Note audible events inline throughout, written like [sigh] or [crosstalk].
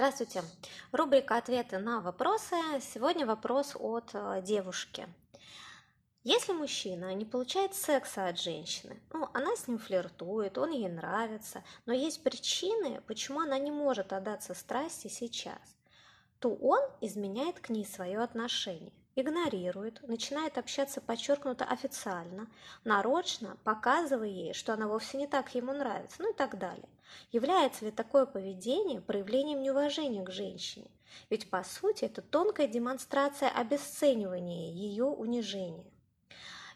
Здравствуйте. Рубрика «Ответы на вопросы». Сегодня вопрос от э, девушки. Если мужчина не получает секса от женщины, ну, она с ним флиртует, он ей нравится, но есть причины, почему она не может отдаться страсти сейчас, то он изменяет к ней свое отношение игнорирует, начинает общаться подчеркнуто официально, нарочно показывая ей, что она вовсе не так ему нравится, ну и так далее. Является ли такое поведение проявлением неуважения к женщине? Ведь по сути это тонкая демонстрация обесценивания ее унижения.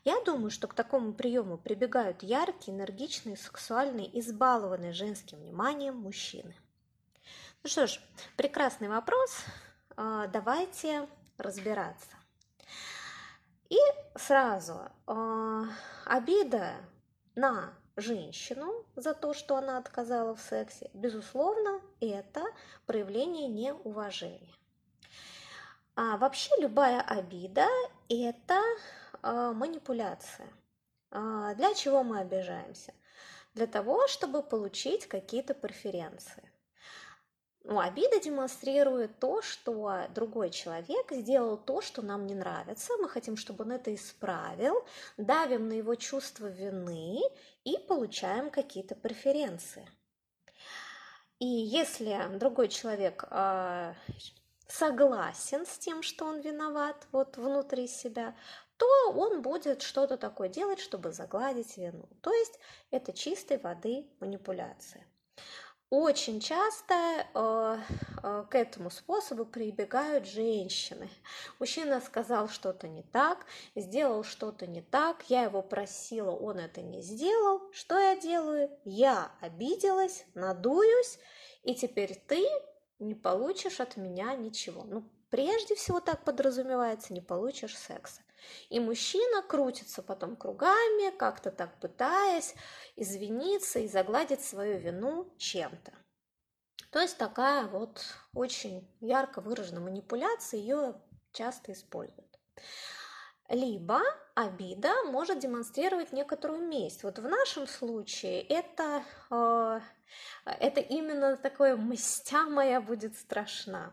Я думаю, что к такому приему прибегают яркие, энергичные, сексуальные, избалованные женским вниманием мужчины. Ну что ж, прекрасный вопрос. А, давайте разбираться. И сразу э, обида на женщину за то, что она отказала в сексе, безусловно, это проявление неуважения. А вообще любая обида – это э, манипуляция. А для чего мы обижаемся? Для того, чтобы получить какие-то преференции. Ну, обида демонстрирует то, что другой человек сделал то, что нам не нравится, мы хотим, чтобы он это исправил, давим на его чувство вины и получаем какие-то преференции. И если другой человек э, согласен с тем, что он виноват вот внутри себя, то он будет что-то такое делать, чтобы загладить вину. То есть это чистой воды манипуляция. Очень часто э, э, к этому способу прибегают женщины. Мужчина сказал что-то не так, сделал что-то не так, я его просила, он это не сделал. Что я делаю? Я обиделась, надуюсь, и теперь ты не получишь от меня ничего. Ну, прежде всего так подразумевается, не получишь секса. И мужчина крутится потом кругами, как-то так пытаясь извиниться и загладить свою вину чем-то. То есть такая вот очень ярко выраженная манипуляция, ее часто используют. Либо обида может демонстрировать некоторую месть. Вот в нашем случае это, э, это именно такое «мстя моя будет страшна»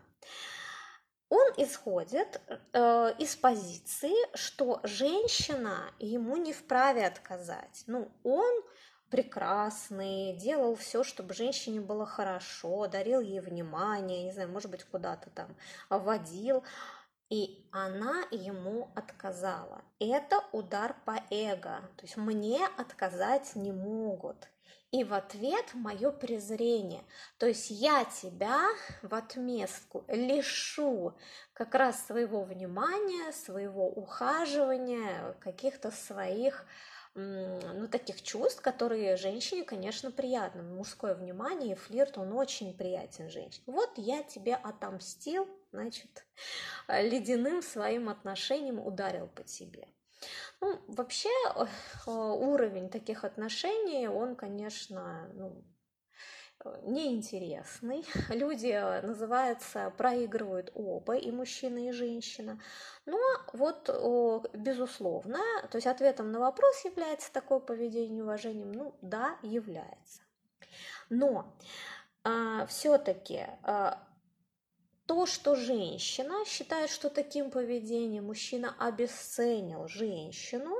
он исходит э, из позиции, что женщина ему не вправе отказать. Ну, он прекрасный, делал все, чтобы женщине было хорошо, дарил ей внимание, не знаю, может быть, куда-то там водил. И она ему отказала. Это удар по эго. То есть мне отказать не могут. И в ответ мое презрение. То есть я тебя в отместку лишу как раз своего внимания, своего ухаживания, каких-то своих ну, таких чувств, которые женщине, конечно, приятны. Мужское внимание и флирт, он очень приятен женщине. Вот я тебе отомстил, значит, ледяным своим отношением ударил по тебе. Ну, вообще э, уровень таких отношений, он, конечно, ну, неинтересный. Люди, э, называется, проигрывают оба, и мужчина, и женщина. Но вот, безусловно, то есть ответом на вопрос является такое поведение уважением? Ну, да, является. Но а, все-таки а, то, что женщина считает, что таким поведением мужчина обесценил женщину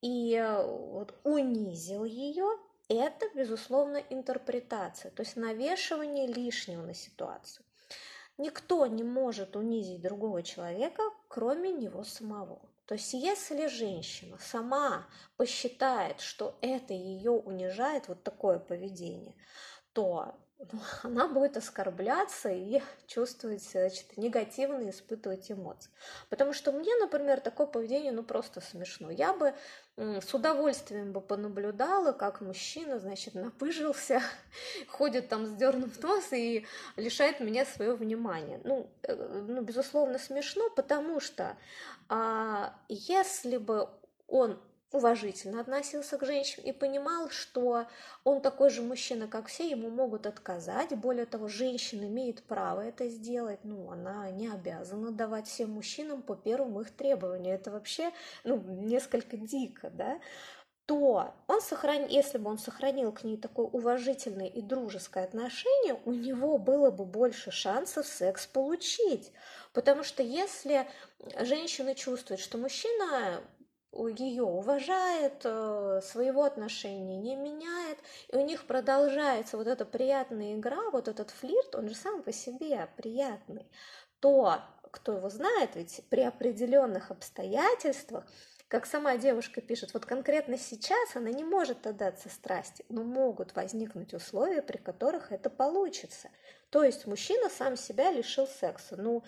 и э, вот, унизил ее, это, безусловно, интерпретация, то есть навешивание лишнего на ситуацию. Никто не может унизить другого человека, кроме него самого. То есть если женщина сама посчитает, что это ее унижает, вот такое поведение, то [laughs] она будет оскорбляться и чувствовать, значит, негативно испытывать эмоции. Потому что мне, например, такое поведение, ну, просто смешно. Я бы с удовольствием бы понаблюдала, как мужчина, значит, напыжился, [laughs] ходит там, сдернув нос и лишает меня своего внимания. Ну, э, ну безусловно, смешно, потому что а, если бы он уважительно относился к женщинам и понимал, что он такой же мужчина, как все, ему могут отказать. Более того, женщина имеет право это сделать, ну, она не обязана давать всем мужчинам по первым их требованиям. Это вообще, ну, несколько дико, да. то он сохранил, если бы он сохранил к ней такое уважительное и дружеское отношение, у него было бы больше шансов секс получить. Потому что если женщина чувствует, что мужчина ее уважает, э, своего отношения не меняет, и у них продолжается вот эта приятная игра, вот этот флирт, он же сам по себе приятный, то, кто его знает, ведь при определенных обстоятельствах как сама девушка пишет, вот конкретно сейчас она не может отдаться страсти, но могут возникнуть условия, при которых это получится. То есть мужчина сам себя лишил секса. Ну,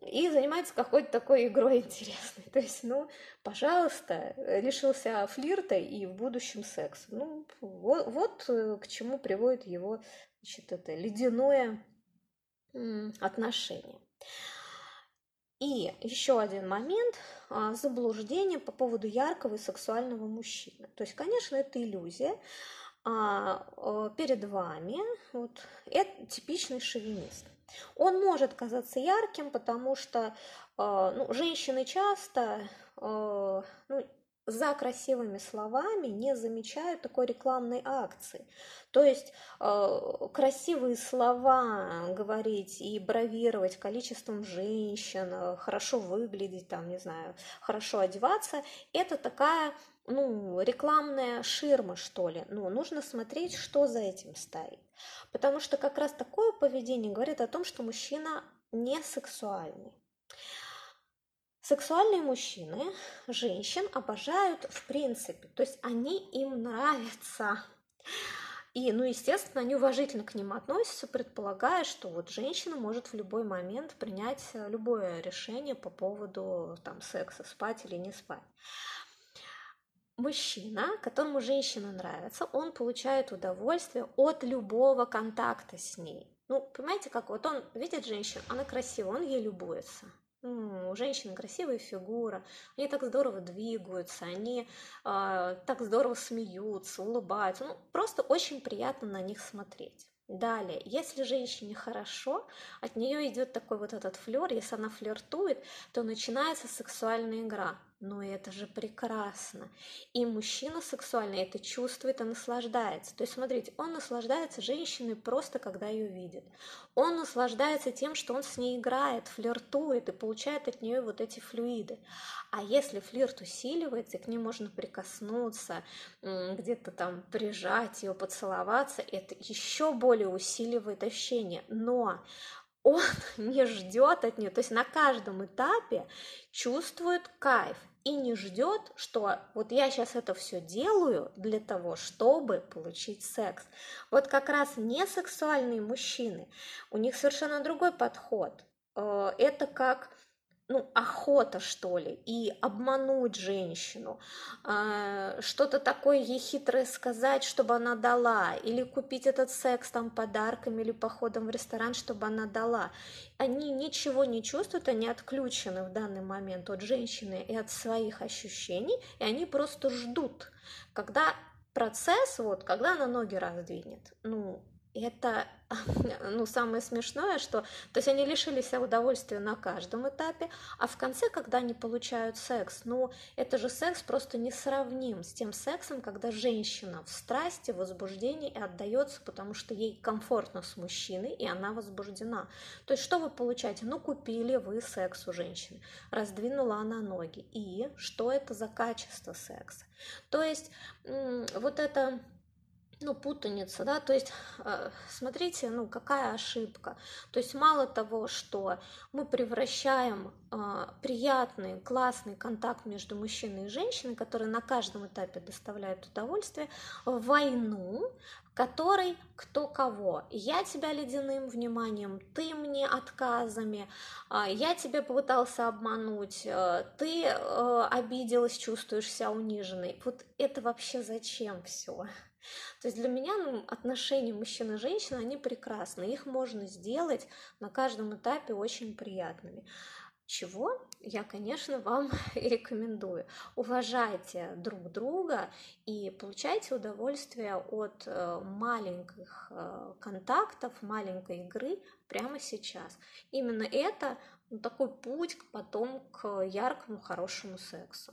и занимается какой-то такой игрой [laughs] интересной. То есть, ну, пожалуйста, лишился флирта и в будущем секса. Ну, вот, вот э, к чему приводит его, значит, это ледяное отношение. И еще один момент а, заблуждение по поводу яркого и сексуального мужчины. То есть, конечно, это иллюзия. А, а перед вами вот, это типичный шовинист. Он может казаться ярким, потому что а, ну, женщины часто а, ну, за красивыми словами не замечают такой рекламной акции. То есть э, красивые слова говорить и бравировать количеством женщин, хорошо выглядеть, там, не знаю, хорошо одеваться, это такая ну, рекламная ширма, что ли. Ну, нужно смотреть, что за этим стоит. Потому что как раз такое поведение говорит о том, что мужчина не сексуальный. Сексуальные мужчины женщин обожают в принципе, то есть они им нравятся. И, ну, естественно, они уважительно к ним относятся, предполагая, что вот женщина может в любой момент принять любое решение по поводу там, секса, спать или не спать. Мужчина, которому женщина нравится, он получает удовольствие от любого контакта с ней. Ну, понимаете, как вот он видит женщину, она красивая, он ей любуется у женщин красивая фигура, они так здорово двигаются, они э, так здорово смеются, улыбаются. Ну, просто очень приятно на них смотреть. Далее, если женщине хорошо, от нее идет такой вот этот флер, если она флиртует, то начинается сексуальная игра. Но это же прекрасно. И мужчина сексуальный это чувствует и наслаждается. То есть, смотрите, он наслаждается женщиной просто, когда ее видит. Он наслаждается тем, что он с ней играет, флиртует и получает от нее вот эти флюиды. А если флирт усиливается, и к ней можно прикоснуться, где-то там прижать ее, поцеловаться, это еще более усиливает ощущение. Но он [laughs] не ждет от нее, то есть на каждом этапе чувствует кайф и не ждет, что вот я сейчас это все делаю для того, чтобы получить секс. Вот как раз не сексуальные мужчины, у них совершенно другой подход. Э, это как ну, охота, что ли, и обмануть женщину, э, что-то такое ей хитрое сказать, чтобы она дала, или купить этот секс там подарками или походом в ресторан, чтобы она дала. Они ничего не чувствуют, они отключены в данный момент от женщины и от своих ощущений, и они просто ждут, когда процесс, вот, когда она ноги раздвинет, ну, это [laughs] ну, самое смешное, что то есть они лишились удовольствия на каждом этапе, а в конце, когда они получают секс, ну, это же секс просто не сравним с тем сексом, когда женщина в страсти, в возбуждении и отдается, потому что ей комфортно с мужчиной, и она возбуждена. То есть что вы получаете? Ну, купили вы секс у женщины, раздвинула она ноги. И что это за качество секса? То есть вот это ну, путаница, да, то есть э, смотрите, ну, какая ошибка. То есть мало того, что мы превращаем э, приятный, классный контакт между мужчиной и женщиной, который на каждом этапе доставляет удовольствие, в войну, которой кто кого. Я тебя ледяным вниманием, ты мне отказами, а, я тебя попытался обмануть, ты обиделась, чувствуешь себя униженной. Вот это вообще зачем все? То есть для меня ну, отношения мужчина и женщина, они прекрасны. Их можно сделать на каждом этапе очень приятными. Чего я, конечно, вам и [laughs] рекомендую. Уважайте друг друга и получайте удовольствие от э, маленьких э, контактов, маленькой игры прямо сейчас. Именно это ну, такой путь потом к яркому, хорошему сексу.